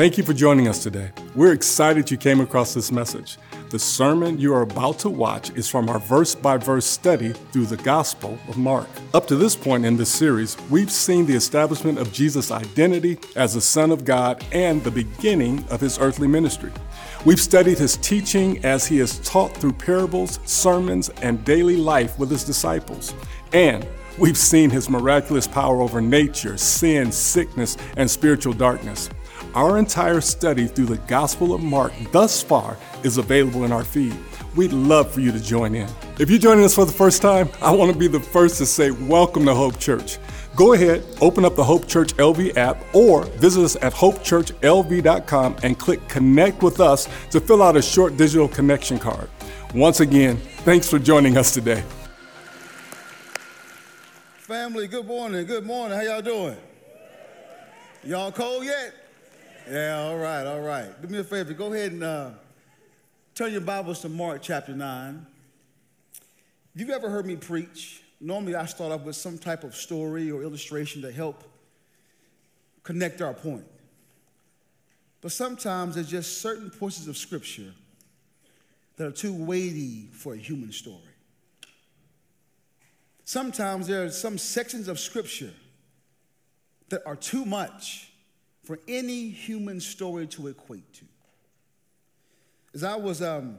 Thank you for joining us today. We're excited you came across this message. The sermon you are about to watch is from our verse by verse study through the Gospel of Mark. Up to this point in this series, we've seen the establishment of Jesus' identity as the Son of God and the beginning of his earthly ministry. We've studied his teaching as he has taught through parables, sermons, and daily life with his disciples. And we've seen his miraculous power over nature, sin, sickness, and spiritual darkness. Our entire study through the Gospel of Mark thus far is available in our feed. We'd love for you to join in. If you're joining us for the first time, I want to be the first to say welcome to Hope Church. Go ahead, open up the Hope Church LV app or visit us at hopechurchlv.com and click Connect with Us to fill out a short digital connection card. Once again, thanks for joining us today. Family, good morning. Good morning. How y'all doing? Y'all cold yet? Yeah, all right, all right. Do me a favor. Go ahead and uh, turn your Bibles to Mark chapter 9. If you've ever heard me preach, normally I start off with some type of story or illustration to help connect our point. But sometimes there's just certain portions of Scripture that are too weighty for a human story. Sometimes there are some sections of Scripture that are too much for any human story to equate to. As I was um,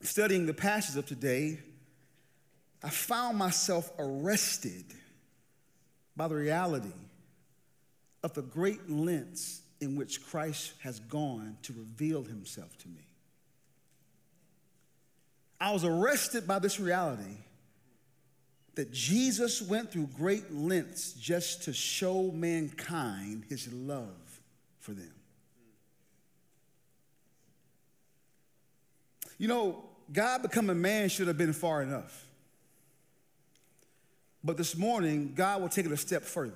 studying the passage of today, I found myself arrested by the reality of the great lengths in which Christ has gone to reveal himself to me. I was arrested by this reality that Jesus went through great lengths just to show mankind his love for them. You know, God becoming man should have been far enough. But this morning, God will take it a step further.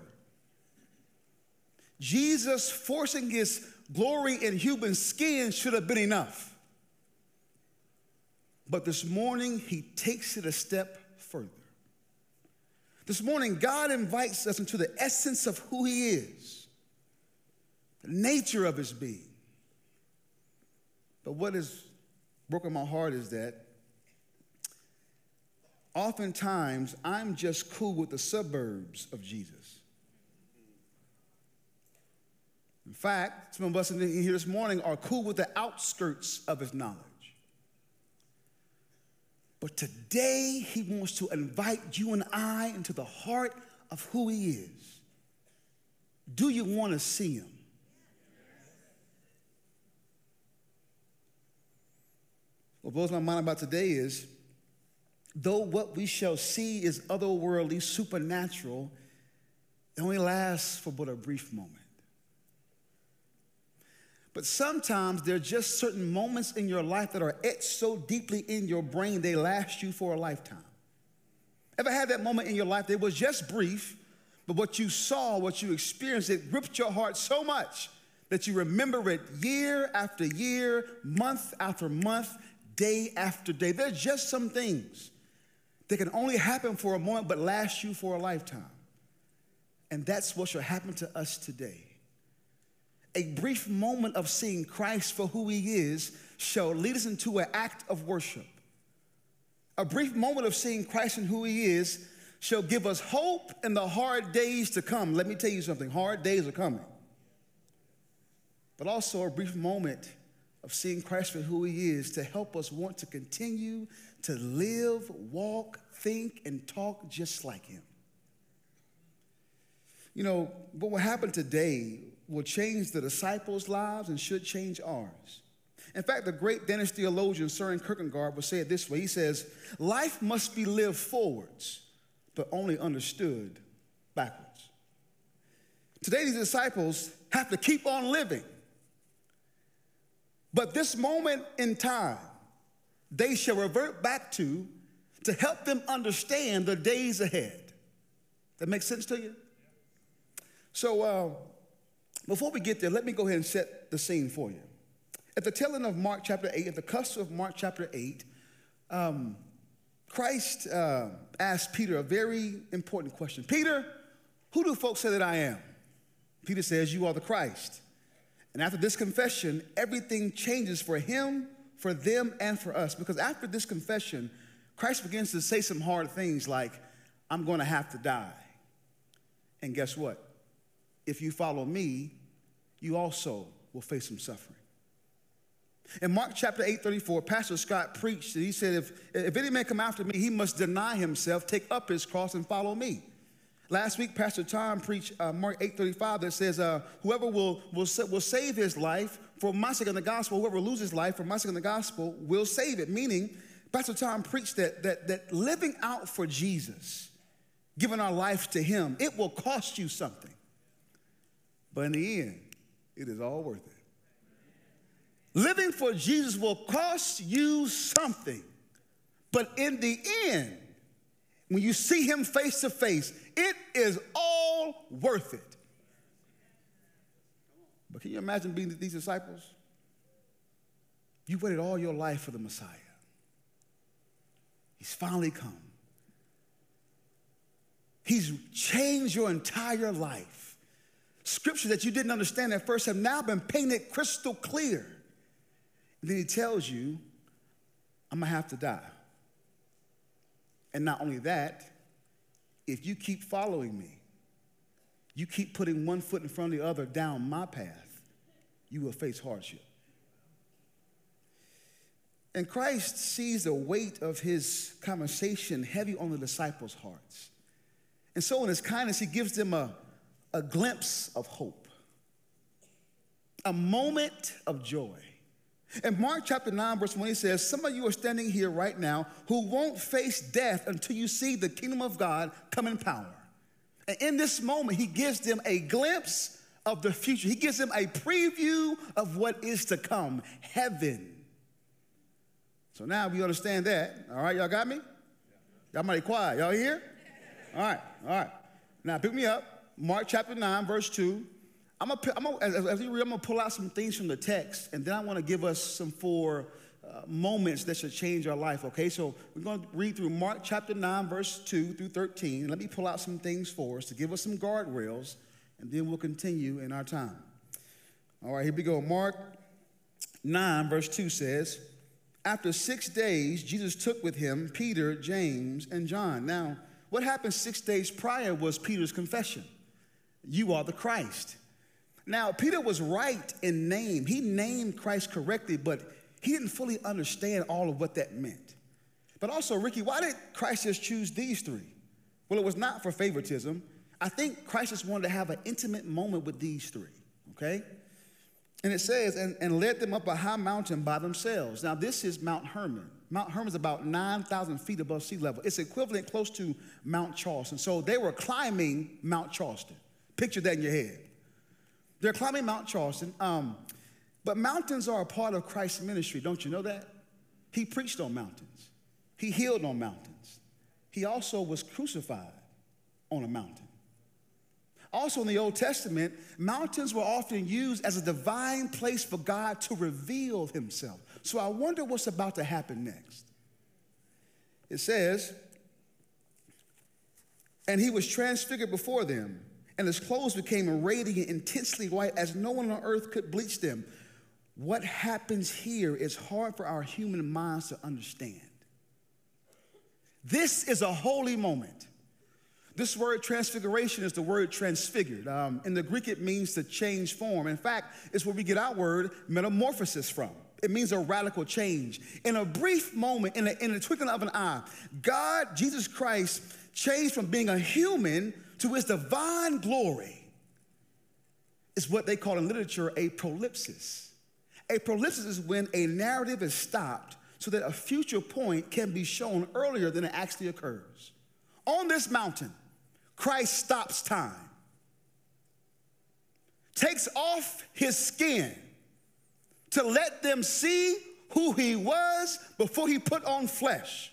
Jesus forcing his glory in human skin should have been enough. But this morning, he takes it a step. This morning, God invites us into the essence of who He is, the nature of His being. But what has broken my heart is that oftentimes I'm just cool with the suburbs of Jesus. In fact, some of us in here this morning are cool with the outskirts of His knowledge. But today, he wants to invite you and I into the heart of who he is. Do you want to see him? What blows my mind about today is though what we shall see is otherworldly, supernatural, it only lasts for but a brief moment. But sometimes there are just certain moments in your life that are etched so deeply in your brain, they last you for a lifetime. Ever had that moment in your life that was just brief, but what you saw, what you experienced, it gripped your heart so much that you remember it year after year, month after month, day after day. There's just some things that can only happen for a moment but last you for a lifetime. And that's what should happen to us today a brief moment of seeing Christ for who he is shall lead us into an act of worship. A brief moment of seeing Christ and who he is shall give us hope in the hard days to come. Let me tell you something hard days are coming. But also a brief moment of seeing Christ for who he is to help us want to continue to live, walk, think, and talk just like him. You know, but what will happen today will change the disciples' lives and should change ours. In fact, the great Danish theologian Søren Kierkegaard will say it this way He says, Life must be lived forwards, but only understood backwards. Today, these disciples have to keep on living. But this moment in time, they shall revert back to to help them understand the days ahead. That makes sense to you? So, uh, before we get there, let me go ahead and set the scene for you. At the telling of Mark chapter 8, at the cusp of Mark chapter 8, um, Christ uh, asked Peter a very important question Peter, who do folks say that I am? Peter says, You are the Christ. And after this confession, everything changes for him, for them, and for us. Because after this confession, Christ begins to say some hard things like, I'm going to have to die. And guess what? If you follow me, you also will face some suffering. In Mark chapter 8, 34, Pastor Scott preached and he said, if, if any man come after me, he must deny himself, take up his cross, and follow me. Last week, Pastor Tom preached uh, Mark 8:35 that says, uh, "Whoever will, will will save his life for my sake in the gospel, whoever loses his life for my sake in the gospel will save it." Meaning, Pastor Tom preached that that that living out for Jesus, giving our life to Him, it will cost you something, but in the end, it is all worth it. Living for Jesus will cost you something, but in the end, when you see Him face to face, it is all worth it. But can you imagine being these disciples? You waited all your life for the Messiah. He's finally come. He's changed your entire life. Scripture that you didn't understand at first have now been painted crystal clear. And then he tells you, I'm gonna have to die. And not only that, if you keep following me, you keep putting one foot in front of the other down my path, you will face hardship. And Christ sees the weight of his conversation heavy on the disciples' hearts. And so, in his kindness, he gives them a, a glimpse of hope, a moment of joy. In Mark chapter 9, verse 1, he says, Some of you are standing here right now who won't face death until you see the kingdom of God come in power. And in this moment, he gives them a glimpse of the future. He gives them a preview of what is to come heaven. So now we understand that. All right, y'all got me? Y'all mighty quiet. Y'all here? All right, all right. Now pick me up. Mark chapter 9, verse 2. I'm gonna, I'm gonna, as, we read, I'm gonna pull out some things from the text, and then I wanna give us some four uh, moments that should change our life, okay? So we're gonna read through Mark chapter 9, verse 2 through 13. Let me pull out some things for us to give us some guardrails, and then we'll continue in our time. All right, here we go. Mark 9, verse 2 says, After six days, Jesus took with him Peter, James, and John. Now, what happened six days prior was Peter's confession You are the Christ. Now, Peter was right in name. He named Christ correctly, but he didn't fully understand all of what that meant. But also, Ricky, why did Christ just choose these three? Well, it was not for favoritism. I think Christ just wanted to have an intimate moment with these three, okay? And it says, and, and led them up a high mountain by themselves. Now, this is Mount Hermon. Mount Hermon is about 9,000 feet above sea level. It's equivalent close to Mount Charleston. So they were climbing Mount Charleston. Picture that in your head. They're climbing Mount Charleston. Um, but mountains are a part of Christ's ministry. Don't you know that? He preached on mountains, he healed on mountains. He also was crucified on a mountain. Also, in the Old Testament, mountains were often used as a divine place for God to reveal himself. So I wonder what's about to happen next. It says, and he was transfigured before them and his clothes became radiant, intensely white, as no one on earth could bleach them. What happens here is hard for our human minds to understand. This is a holy moment. This word transfiguration is the word transfigured. Um, in the Greek, it means to change form. In fact, it's where we get our word metamorphosis from. It means a radical change. In a brief moment, in a, in twinkling of an eye, God, Jesus Christ, changed from being a human to his divine glory is what they call in literature a prolepsis. A prolepsis is when a narrative is stopped so that a future point can be shown earlier than it actually occurs. On this mountain, Christ stops time, takes off his skin to let them see who he was before he put on flesh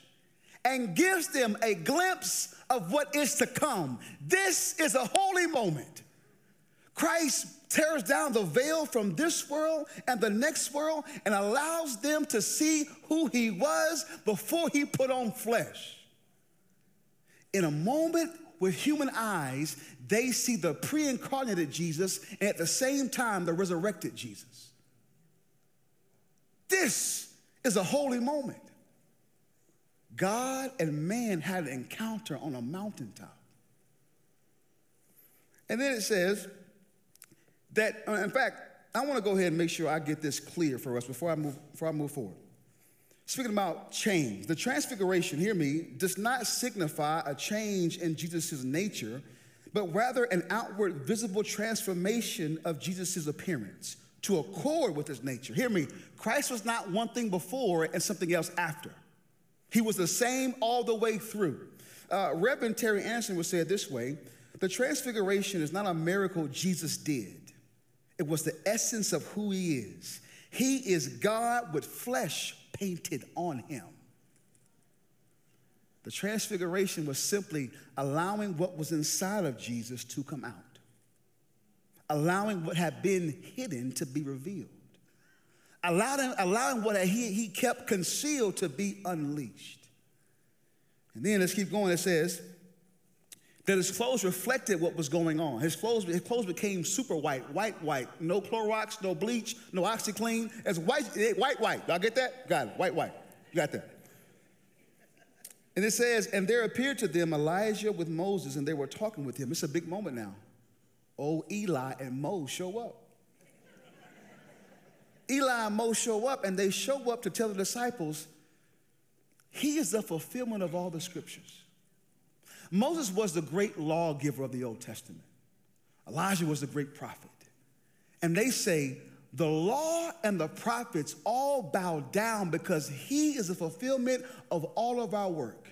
and gives them a glimpse of what is to come. This is a holy moment. Christ tears down the veil from this world and the next world and allows them to see who he was before he put on flesh. In a moment with human eyes, they see the pre incarnated Jesus and at the same time the resurrected Jesus. This is a holy moment. God and man had an encounter on a mountaintop. And then it says that, uh, in fact, I want to go ahead and make sure I get this clear for us before I move, before I move forward. Speaking about change, the transfiguration, hear me, does not signify a change in Jesus' nature, but rather an outward visible transformation of Jesus' appearance to accord with his nature. Hear me, Christ was not one thing before and something else after. He was the same all the way through. Uh, Reverend Terry Anderson would say it this way The transfiguration is not a miracle Jesus did, it was the essence of who he is. He is God with flesh painted on him. The transfiguration was simply allowing what was inside of Jesus to come out, allowing what had been hidden to be revealed, allowing, allowing what he, he kept concealed to be unleashed. And then let's keep going. It says, that his clothes reflected what was going on. His clothes, his clothes became super white, white, white. No Clorox, no bleach, no OxiClean. It's white, eh, white, white. Y'all get that? Got it. White, white. You got that. And it says, and there appeared to them Elijah with Moses, and they were talking with him. It's a big moment now. Oh, Eli and Mo show up. Eli and Mo show up, and they show up to tell the disciples, He is the fulfillment of all the scriptures. Moses was the great lawgiver of the Old Testament. Elijah was the great prophet. And they say, the law and the prophets all bow down because he is the fulfillment of all of our work.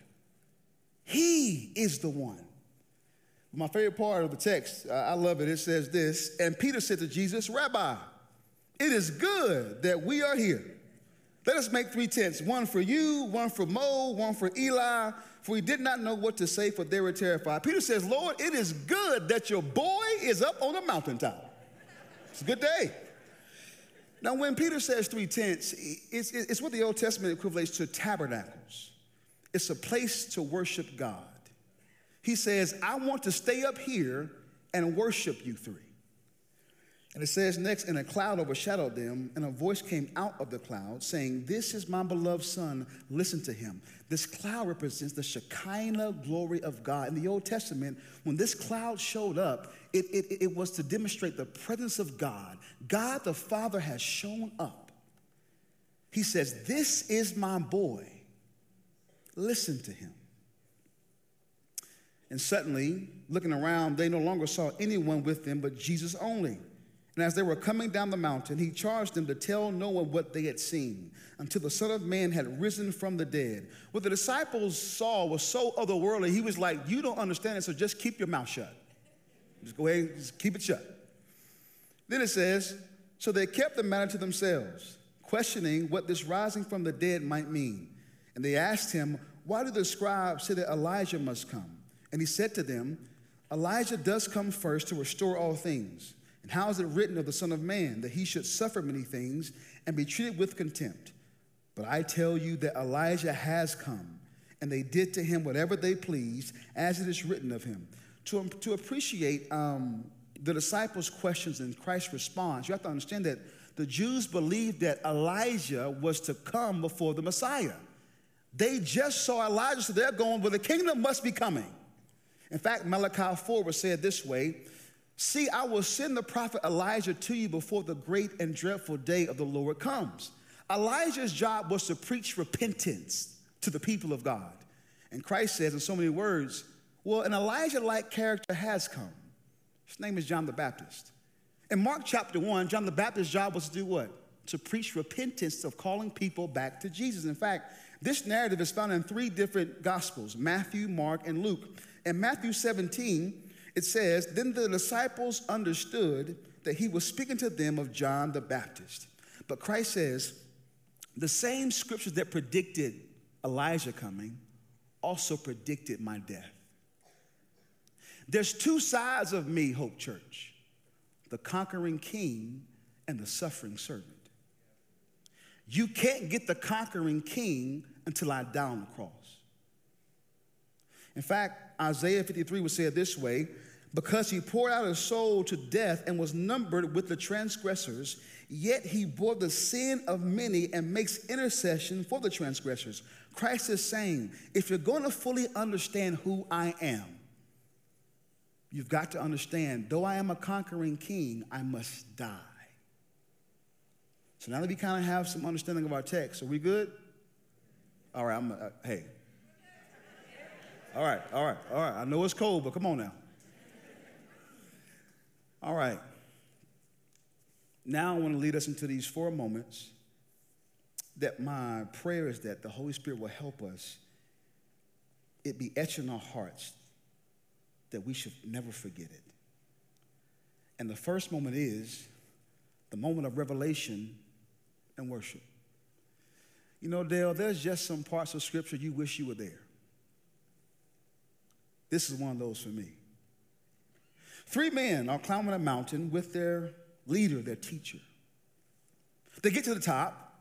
He is the one. My favorite part of the text, uh, I love it. It says this And Peter said to Jesus, Rabbi, it is good that we are here. Let us make three tents one for you, one for Mo, one for Eli for he did not know what to say, for they were terrified. Peter says, Lord, it is good that your boy is up on a mountaintop. It's a good day. Now, when Peter says three tents, it's, it's what the Old Testament equates to tabernacles. It's a place to worship God. He says, I want to stay up here and worship you three. And it says next, and a cloud overshadowed them, and a voice came out of the cloud saying, This is my beloved son, listen to him. This cloud represents the Shekinah glory of God. In the Old Testament, when this cloud showed up, it, it, it was to demonstrate the presence of God. God the Father has shown up. He says, This is my boy, listen to him. And suddenly, looking around, they no longer saw anyone with them but Jesus only. And as they were coming down the mountain, he charged them to tell no one what they had seen until the Son of Man had risen from the dead. What the disciples saw was so otherworldly, he was like, You don't understand it, so just keep your mouth shut. Just go ahead and just keep it shut. Then it says, So they kept the matter to themselves, questioning what this rising from the dead might mean. And they asked him, Why do the scribes say that Elijah must come? And he said to them, Elijah does come first to restore all things. And how is it written of the Son of Man that he should suffer many things and be treated with contempt? But I tell you that Elijah has come, and they did to him whatever they pleased, as it is written of him. To, to appreciate um, the disciples' questions and Christ's response, you have to understand that the Jews believed that Elijah was to come before the Messiah. They just saw Elijah, so they're going, well, the kingdom must be coming. In fact, Malachi 4 was said this way See, I will send the prophet Elijah to you before the great and dreadful day of the Lord comes. Elijah's job was to preach repentance to the people of God. And Christ says in so many words, well, an Elijah like character has come. His name is John the Baptist. In Mark chapter 1, John the Baptist's job was to do what? To preach repentance of calling people back to Jesus. In fact, this narrative is found in three different gospels Matthew, Mark, and Luke. In Matthew 17, it says, Then the disciples understood that he was speaking to them of John the Baptist. But Christ says, the same scriptures that predicted Elijah coming also predicted my death. There's two sides of me, Hope Church the conquering king and the suffering servant. You can't get the conquering king until I die on the cross. In fact, Isaiah 53 would say it this way because he poured out his soul to death and was numbered with the transgressors, yet he bore the sin of many and makes intercession for the transgressors. Christ is saying, if you're going to fully understand who I am, you've got to understand, though I am a conquering king, I must die. So now that we kind of have some understanding of our text, are we good? All right, I'm, uh, hey. All right, all right, all right. I know it's cold, but come on now. All right. Now I want to lead us into these four moments that my prayer is that the Holy Spirit will help us, it be etched in our hearts that we should never forget it. And the first moment is the moment of revelation and worship. You know, Dale, there's just some parts of Scripture you wish you were there. This is one of those for me. Three men are climbing a mountain with their leader, their teacher. They get to the top,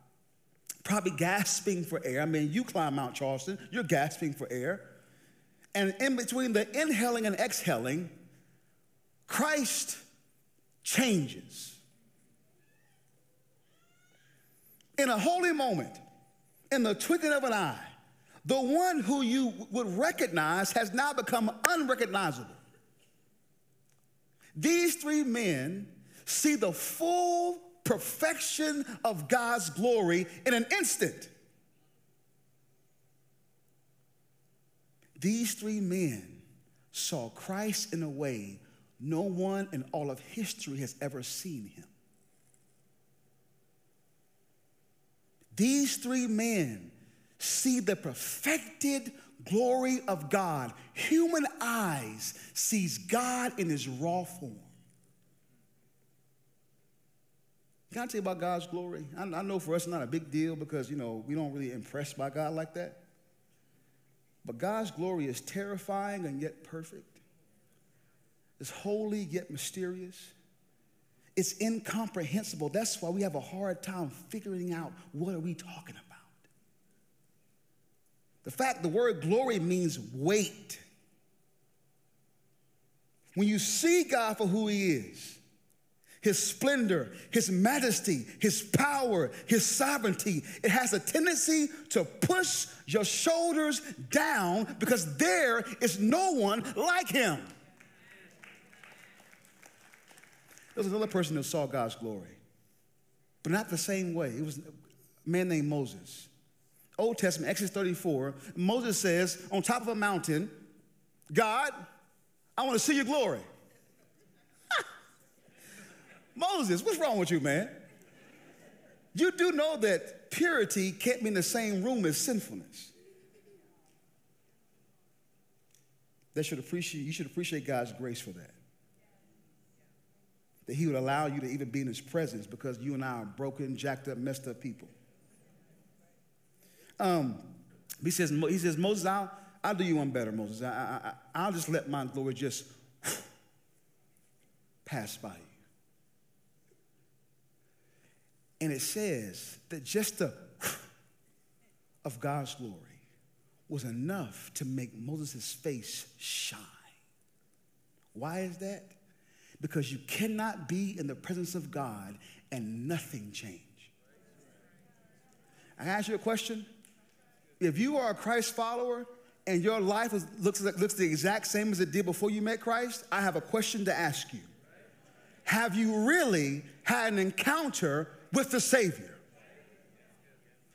probably gasping for air. I mean, you climb Mount Charleston, you're gasping for air. And in between the inhaling and exhaling, Christ changes. In a holy moment, in the twinkling of an eye, the one who you would recognize has now become unrecognizable. These three men see the full perfection of God's glory in an instant. These three men saw Christ in a way no one in all of history has ever seen him. These three men see the perfected glory of God. Human eyes sees God in his raw form. Can I tell you about God's glory? I, I know for us it's not a big deal because, you know, we don't really impress by God like that. But God's glory is terrifying and yet perfect. It's holy yet mysterious. It's incomprehensible. That's why we have a hard time figuring out what are we talking about. The fact the word glory means weight. When you see God for who he is, his splendor, his majesty, his power, his sovereignty, it has a tendency to push your shoulders down because there is no one like him. There was another person who saw God's glory, but not the same way. It was a man named Moses. Old Testament, Exodus 34, Moses says, on top of a mountain, God, I want to see your glory. Moses, what's wrong with you, man? You do know that purity can't be in the same room as sinfulness. That should appreciate, you should appreciate God's grace for that. That He would allow you to even be in His presence because you and I are broken, jacked up, messed up people. Um, he says, he says, Moses, I'll, I'll do you one better, Moses. I, I, I'll just let my glory just pass by you. And it says that just the of God's glory was enough to make Moses' face shine. Why is that? Because you cannot be in the presence of God and nothing change. I ask you a question. If you are a Christ follower and your life is, looks, looks the exact same as it did before you met Christ, I have a question to ask you. Have you really had an encounter with the Savior?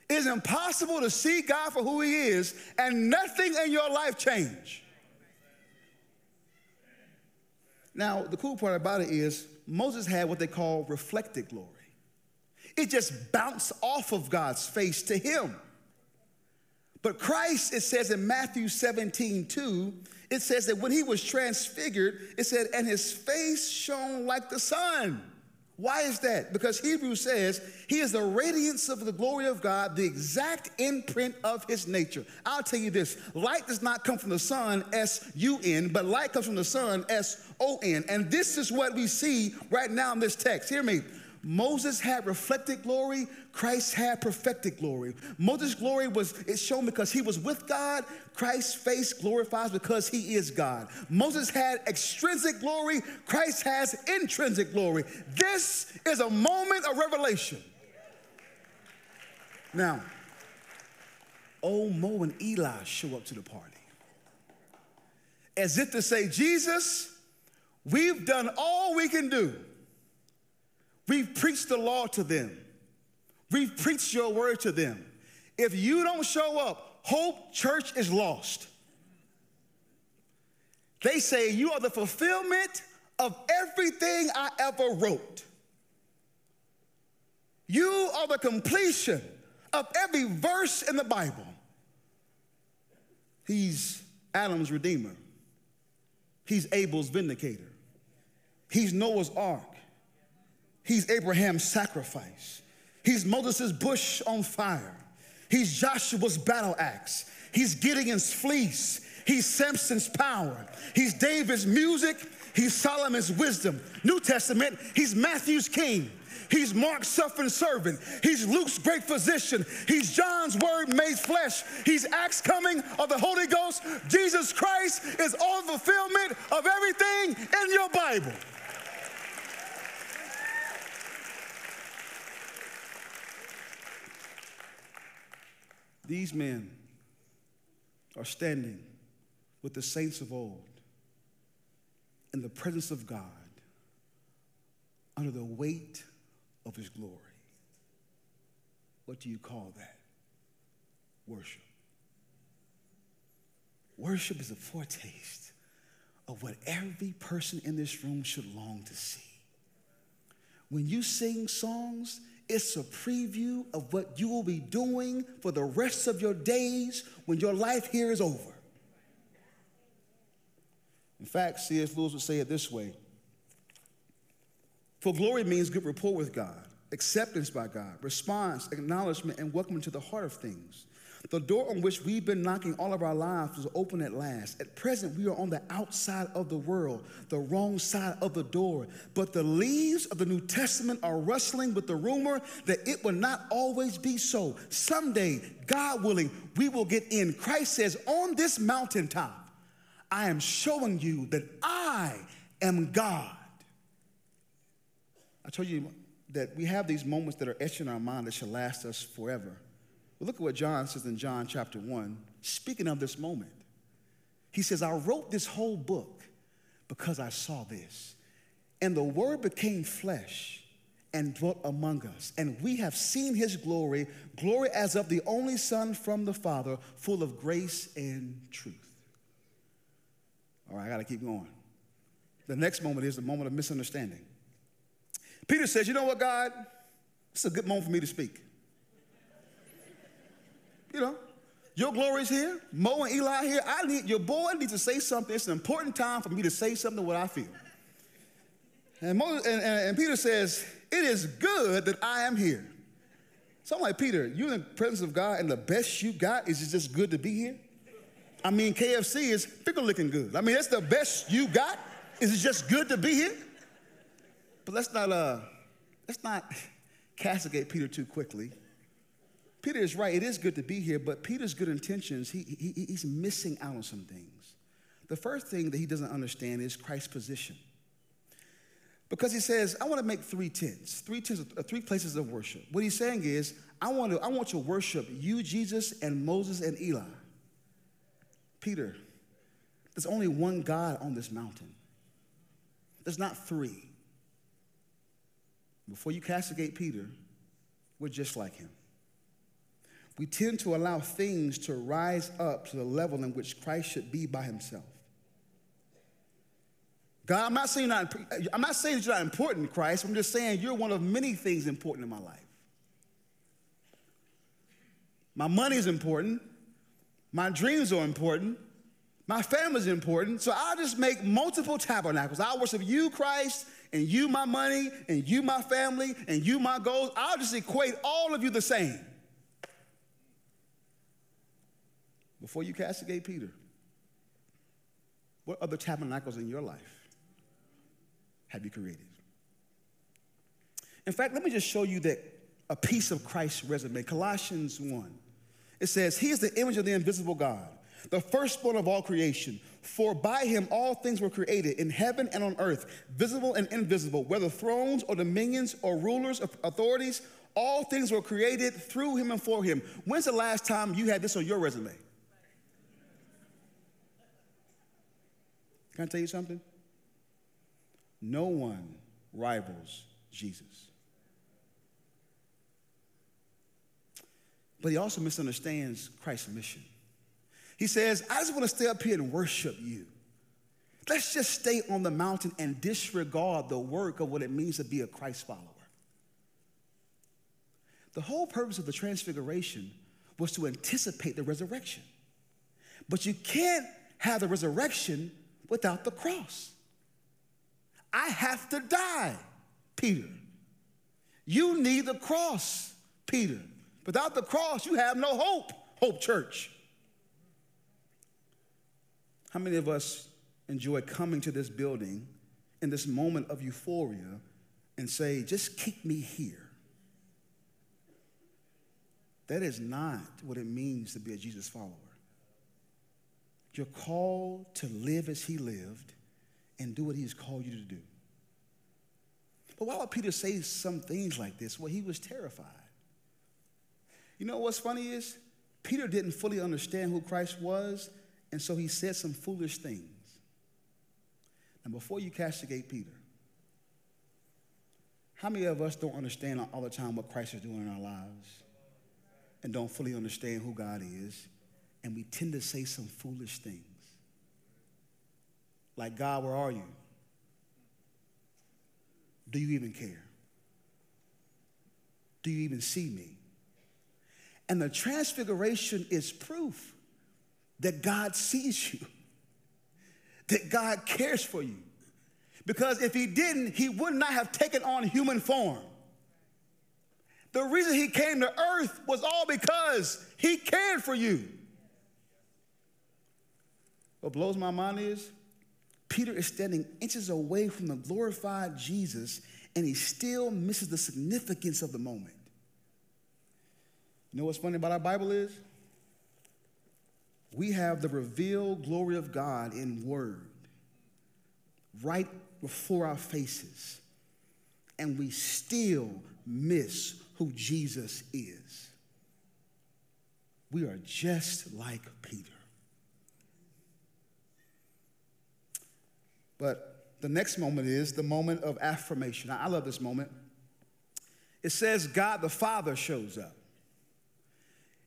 It's impossible to see God for who He is and nothing in your life change. Now, the cool part about it is Moses had what they call reflected glory. It just bounced off of God's face to him. But Christ, it says in Matthew 17, 2, it says that when he was transfigured, it said, and his face shone like the sun. Why is that? Because Hebrews says he is the radiance of the glory of God, the exact imprint of his nature. I'll tell you this light does not come from the sun, S U N, but light comes from the sun, S O N. And this is what we see right now in this text. Hear me. Moses had reflected glory, Christ had perfected glory. Moses' glory was it's shown because he was with God, Christ's face glorifies because he is God. Moses had extrinsic glory, Christ has intrinsic glory. This is a moment of revelation. Now, old Mo and Eli show up to the party. As if to say, Jesus, we've done all we can do. We've preached the law to them. We've preached your word to them. If you don't show up, Hope Church is lost. They say you are the fulfillment of everything I ever wrote. You are the completion of every verse in the Bible. He's Adam's redeemer. He's Abel's vindicator. He's Noah's ark. He's Abraham's sacrifice. He's Moses' bush on fire. He's Joshua's battle axe. He's Gideon's fleece. He's Samson's power. He's David's music. He's Solomon's wisdom. New Testament, he's Matthew's king. He's Mark's suffering servant. He's Luke's great physician. He's John's word made flesh. He's Acts coming of the Holy Ghost. Jesus Christ is all fulfillment of everything in your Bible. These men are standing with the saints of old in the presence of God under the weight of his glory. What do you call that? Worship. Worship is a foretaste of what every person in this room should long to see. When you sing songs, it's a preview of what you will be doing for the rest of your days when your life here is over. In fact, C.S. Lewis would say it this way For glory means good rapport with God, acceptance by God, response, acknowledgement, and welcome into the heart of things. The door on which we've been knocking all of our lives was open at last. At present, we are on the outside of the world, the wrong side of the door. But the leaves of the New Testament are rustling with the rumor that it will not always be so. Someday, God willing, we will get in. Christ says, On this mountaintop, I am showing you that I am God. I told you that we have these moments that are etched in our mind that shall last us forever. Well, look at what John says in John chapter 1, speaking of this moment. He says, I wrote this whole book because I saw this. And the word became flesh and dwelt among us. And we have seen his glory, glory as of the only Son from the Father, full of grace and truth. All right, I got to keep going. The next moment is the moment of misunderstanding. Peter says, You know what, God? It's a good moment for me to speak. You know, your glory's here. Mo and Eli here. I need your boy needs to say something. It's an important time for me to say something what I feel. And, and, and, Peter says, It is good that I am here. So I'm like, Peter, you're in the presence of God, and the best you got is just good to be here? I mean, KFC is fickle looking good. I mean, that's the best you got. Is it just good to be here? But let's not uh, let's not castigate Peter too quickly. Peter is right. It is good to be here, but Peter's good intentions, he, he, he's missing out on some things. The first thing that he doesn't understand is Christ's position. Because he says, I want to make three tents, three tents, uh, three places of worship. What he's saying is, I want to, I want to worship you, Jesus, and Moses and Eli. Peter, there's only one God on this mountain. There's not three. Before you castigate Peter, we're just like him we tend to allow things to rise up to the level in which Christ should be by himself. God, I'm not saying not, I'm not saying that you're not important, Christ. I'm just saying you're one of many things important in my life. My money is important. My dreams are important. My family is important. So I'll just make multiple tabernacles. I'll worship you, Christ, and you, my money, and you, my family, and you, my goals. I'll just equate all of you the same. Before you castigate Peter, what other tabernacles in your life have you created? In fact, let me just show you that a piece of Christ's resume. Colossians 1. It says, He is the image of the invisible God, the firstborn of all creation. For by him all things were created in heaven and on earth, visible and invisible, whether thrones or dominions or rulers or authorities, all things were created through him and for him. When's the last time you had this on your resume? Can I tell you something? No one rivals Jesus. But he also misunderstands Christ's mission. He says, I just want to stay up here and worship you. Let's just stay on the mountain and disregard the work of what it means to be a Christ follower. The whole purpose of the transfiguration was to anticipate the resurrection. But you can't have the resurrection without the cross. I have to die, Peter. You need the cross, Peter. Without the cross, you have no hope, Hope Church. How many of us enjoy coming to this building in this moment of euphoria and say, just keep me here? That is not what it means to be a Jesus follower. You're called to live as he lived and do what he's called you to do. But why would Peter say some things like this? Well, he was terrified. You know what's funny is Peter didn't fully understand who Christ was, and so he said some foolish things. And before you castigate Peter, how many of us don't understand all the time what Christ is doing in our lives and don't fully understand who God is, and we tend to say some foolish things? Like, God, where are you? Do you even care? Do you even see me? And the transfiguration is proof that God sees you, that God cares for you. Because if he didn't, he would not have taken on human form. The reason he came to earth was all because he cared for you. What blows my mind is Peter is standing inches away from the glorified Jesus and he still misses the significance of the moment. You know what's funny about our Bible is? We have the revealed glory of God in word right before our faces, and we still miss who Jesus is. We are just like Peter. But the next moment is the moment of affirmation. I love this moment. It says God the Father shows up.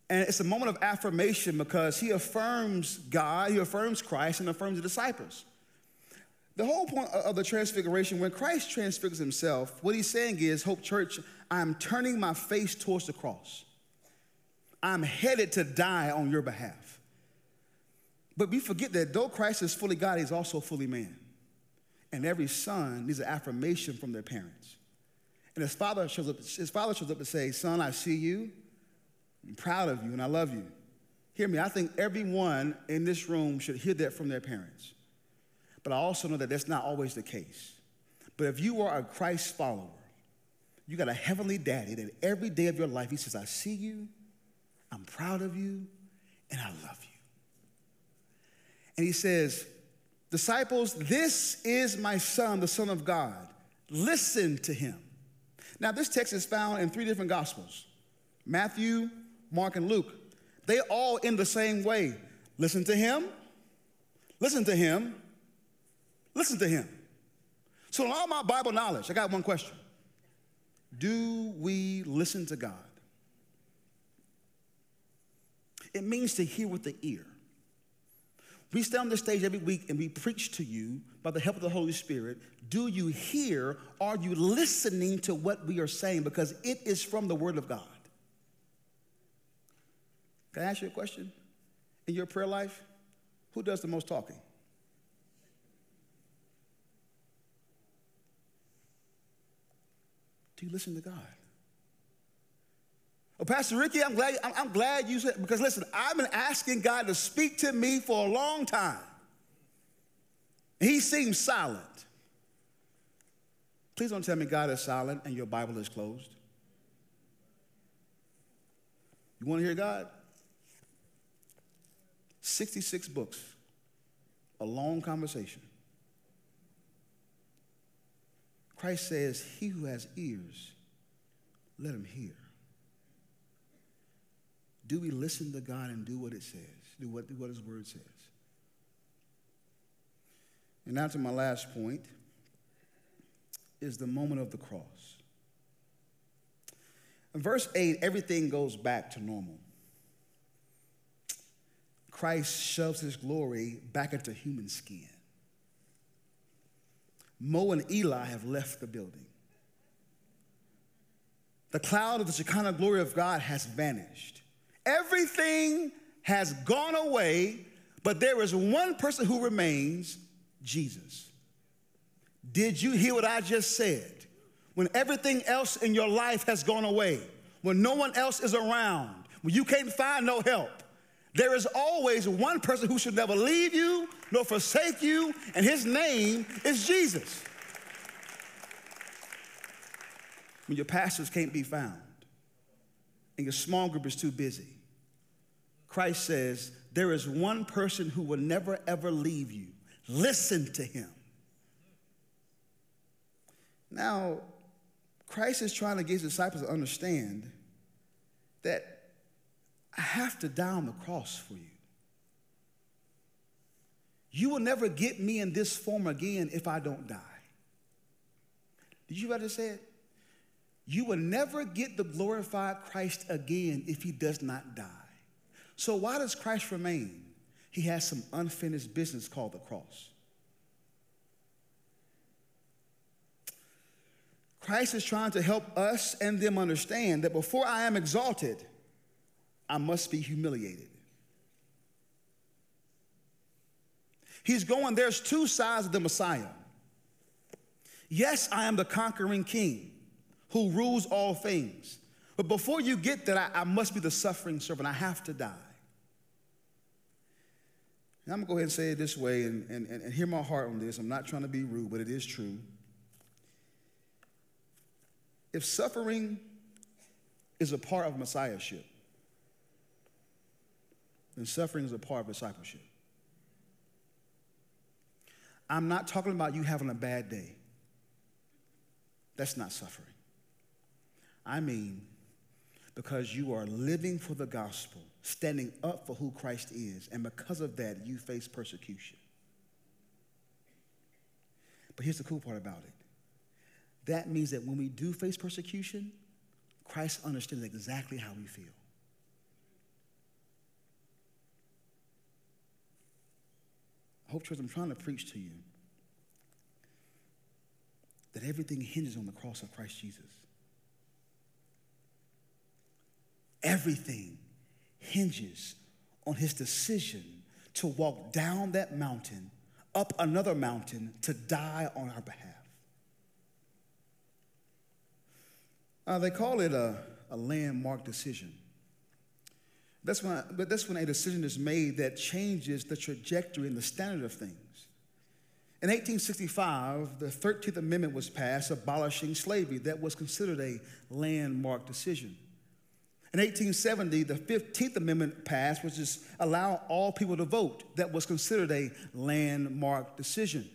And it's a moment of affirmation because he affirms God, he affirms Christ, and affirms the disciples. The whole point of the transfiguration, when Christ transfigures himself, what he's saying is, Hope Church, I'm turning my face towards the cross. I'm headed to die on your behalf. But we forget that though Christ is fully God, he's also fully man. And every son needs an affirmation from their parents. And his father shows up, his father shows up to say, Son, I see you. I'm proud of you and I love you. Hear me, I think everyone in this room should hear that from their parents. But I also know that that's not always the case. But if you are a Christ follower, you got a heavenly daddy that every day of your life, he says, I see you, I'm proud of you, and I love you. And he says, Disciples, this is my son, the Son of God. Listen to him. Now, this text is found in three different gospels Matthew, Mark, and Luke. They all end the same way. Listen to him, listen to him, listen to him. So, in all my Bible knowledge, I got one question Do we listen to God? It means to hear with the ear. We stand on the stage every week and we preach to you by the help of the Holy Spirit. Do you hear? Are you listening to what we are saying? Because it is from the Word of God. Can I ask you a question? In your prayer life, who does the most talking? Do you listen to God? Well, Pastor Ricky, I'm glad, I'm, I'm glad you said, because listen, I've been asking God to speak to me for a long time. He seems silent. Please don't tell me God is silent and your Bible is closed. You want to hear God? 66 books, a long conversation. Christ says, He who has ears, let him hear. Do we listen to God and do what it says? Do what, do what His Word says? And now to my last point is the moment of the cross. In verse 8, everything goes back to normal. Christ shoves his glory back into human skin. Mo and Eli have left the building. The cloud of the Shekinah glory of God has vanished. Everything has gone away, but there is one person who remains Jesus. Did you hear what I just said? When everything else in your life has gone away, when no one else is around, when you can't find no help, there is always one person who should never leave you nor forsake you, and his name is Jesus. When your pastors can't be found and your small group is too busy, Christ says, There is one person who will never ever leave you. Listen to him. Now, Christ is trying to get his disciples to understand that I have to die on the cross for you. You will never get me in this form again if I don't die. Did you ever say it? You will never get the glorified Christ again if he does not die. So, why does Christ remain? He has some unfinished business called the cross. Christ is trying to help us and them understand that before I am exalted, I must be humiliated. He's going, there's two sides of the Messiah. Yes, I am the conquering king who rules all things. But before you get that, I, I must be the suffering servant. I have to die. And I'm going to go ahead and say it this way and, and, and hear my heart on this. I'm not trying to be rude, but it is true. If suffering is a part of messiahship, and suffering is a part of discipleship. I'm not talking about you having a bad day. That's not suffering. I mean, because you are living for the gospel, standing up for who Christ is, and because of that, you face persecution. But here's the cool part about it that means that when we do face persecution, Christ understands exactly how we feel. I Hope Church, I'm trying to preach to you that everything hinges on the cross of Christ Jesus. Everything hinges on his decision to walk down that mountain, up another mountain, to die on our behalf. Uh, they call it a, a landmark decision. That's when, but that's when a decision is made that changes the trajectory and the standard of things. In 1865, the 13th Amendment was passed abolishing slavery. That was considered a landmark decision. In 1870, the 15th Amendment passed, which is allow all people to vote. That was considered a landmark decision.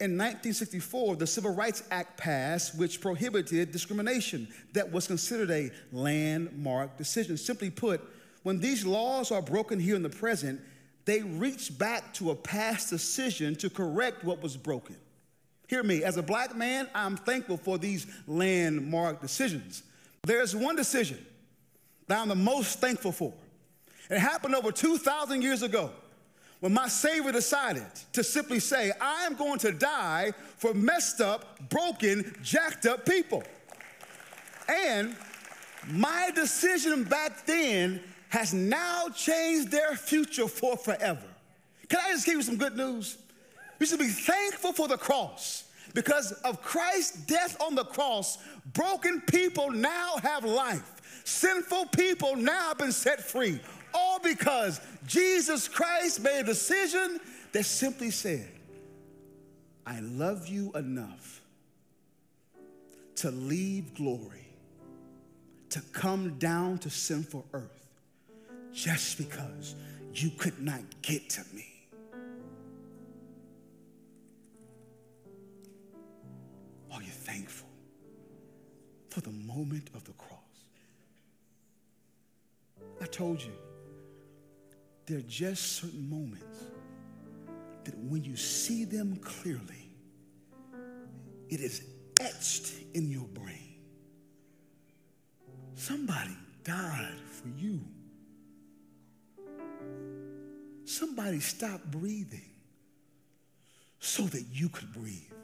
In 1964, the Civil Rights Act passed, which prohibited discrimination. That was considered a landmark decision. Simply put, when these laws are broken here in the present, they reach back to a past decision to correct what was broken. Hear me, as a black man, I'm thankful for these landmark decisions. There's one decision that I'm the most thankful for. It happened over 2,000 years ago when my Savior decided to simply say, I am going to die for messed up, broken, jacked up people. And my decision back then has now changed their future for forever. Can I just give you some good news? We should be thankful for the cross. Because of Christ's death on the cross, broken people now have life. Sinful people now have been set free. All because Jesus Christ made a decision that simply said, I love you enough to leave glory, to come down to sinful earth just because you could not get to me. Are you thankful for the moment of the cross? I told you, there are just certain moments that when you see them clearly, it is etched in your brain. Somebody died for you. Somebody stopped breathing so that you could breathe.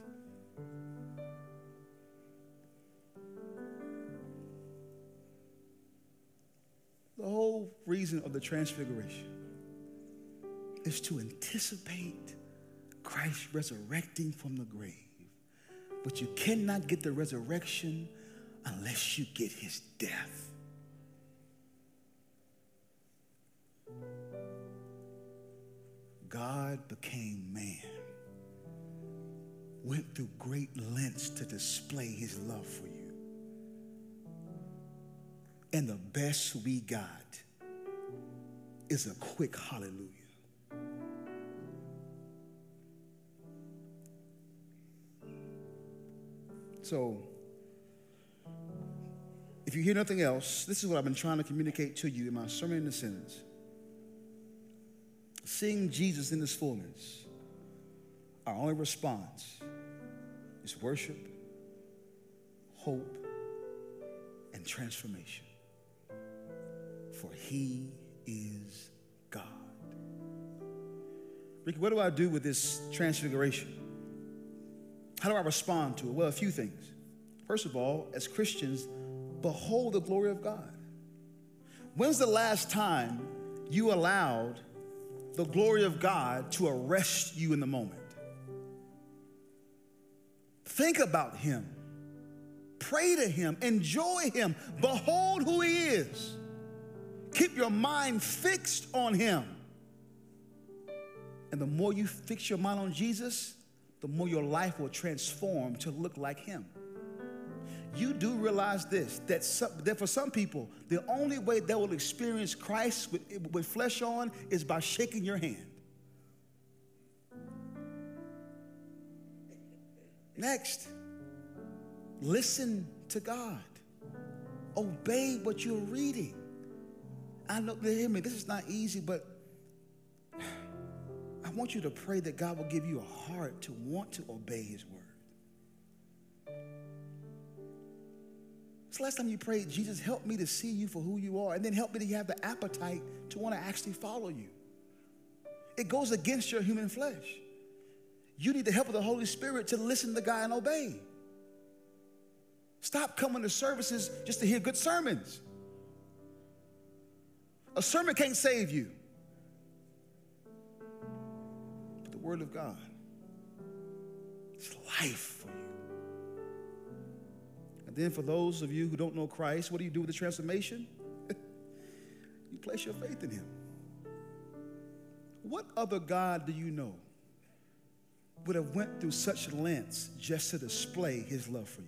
Reason of the transfiguration is to anticipate Christ resurrecting from the grave. But you cannot get the resurrection unless you get his death. God became man, went through great lengths to display his love for you. And the best we got is a quick hallelujah. So, if you hear nothing else, this is what I've been trying to communicate to you in my sermon in the sentence. Seeing Jesus in his fullness, our only response is worship, hope, and transformation. For he is God. Ricky, what do I do with this transfiguration? How do I respond to it? Well, a few things. First of all, as Christians, behold the glory of God. When's the last time you allowed the glory of God to arrest you in the moment? Think about Him, pray to Him, enjoy Him, behold who He is. Keep your mind fixed on Him. And the more you fix your mind on Jesus, the more your life will transform to look like Him. You do realize this that, some, that for some people, the only way they will experience Christ with, with flesh on is by shaking your hand. Next, listen to God. Obey what you're reading. I know, hear me, this is not easy, but I want you to pray that God will give you a heart to want to obey His word. It's the last time you prayed, Jesus, help me to see you for who you are, and then help me to have the appetite to want to actually follow you. It goes against your human flesh. You need the help of the Holy Spirit to listen to God and obey. Stop coming to services just to hear good sermons. A sermon can't save you. But the Word of God. It's life for you. And then for those of you who don't know Christ, what do you do with the transformation? you place your faith in Him. What other God do you know would have went through such lengths just to display His love for you?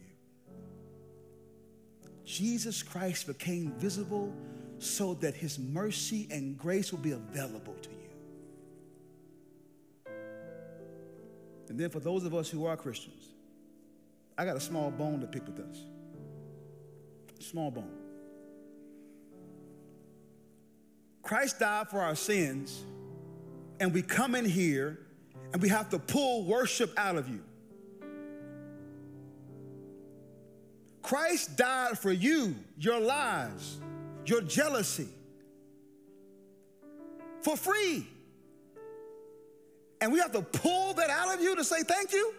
Jesus Christ became visible so that His mercy and grace will be available to you. And then for those of us who are Christians, I got a small bone to pick with us. Small bone. Christ died for our sins, and we come in here and we have to pull worship out of you. Christ died for you, your lies, your jealousy, for free. And we have to pull that out of you to say thank you?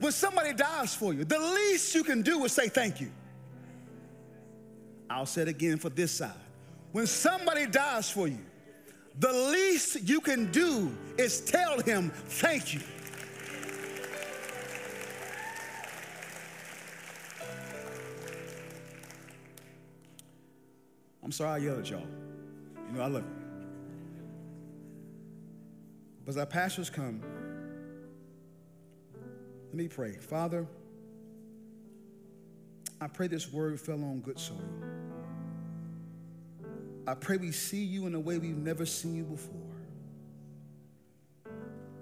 When somebody dies for you, the least you can do is say thank you. I'll say it again for this side. When somebody dies for you, the least you can do is tell him thank you. I'm sorry I yelled at y'all. You know, I love you. But as our pastors come, Let me pray. Father, I pray this word fell on good soil. I pray we see you in a way we've never seen you before.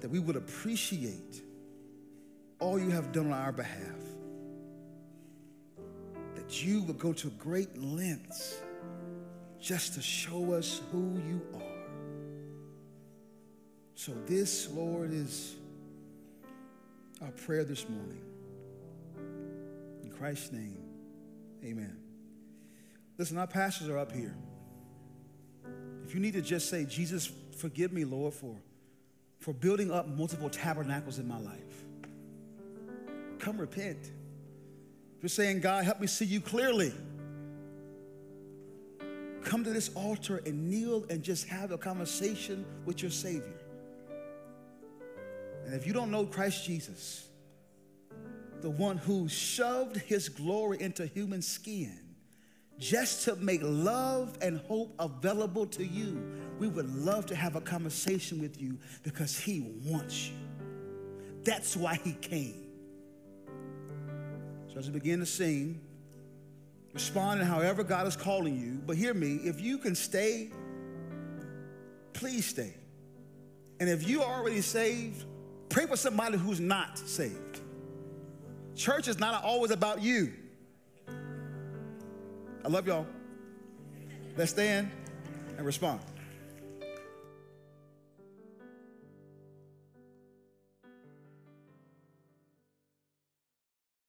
That we would appreciate all you have done on our behalf. That you would go to great lengths just to show us who you are. So, this, Lord, is our prayer this morning. In Christ's name, amen. Listen, our pastors are up here. If you need to just say, Jesus, forgive me, Lord, for, for building up multiple tabernacles in my life, come repent. If you're saying, God, help me see you clearly, come to this altar and kneel and just have a conversation with your Savior. And if you don't know Christ Jesus, the one who shoved his glory into human skin just to make love and hope available to you, we would love to have a conversation with you because he wants you. That's why he came. So as we begin to sing, respond in however God is calling you. But hear me, if you can stay, please stay. And if you are already saved, Pray for somebody who's not saved. Church is not always about you. I love y'all. Let's stand and respond.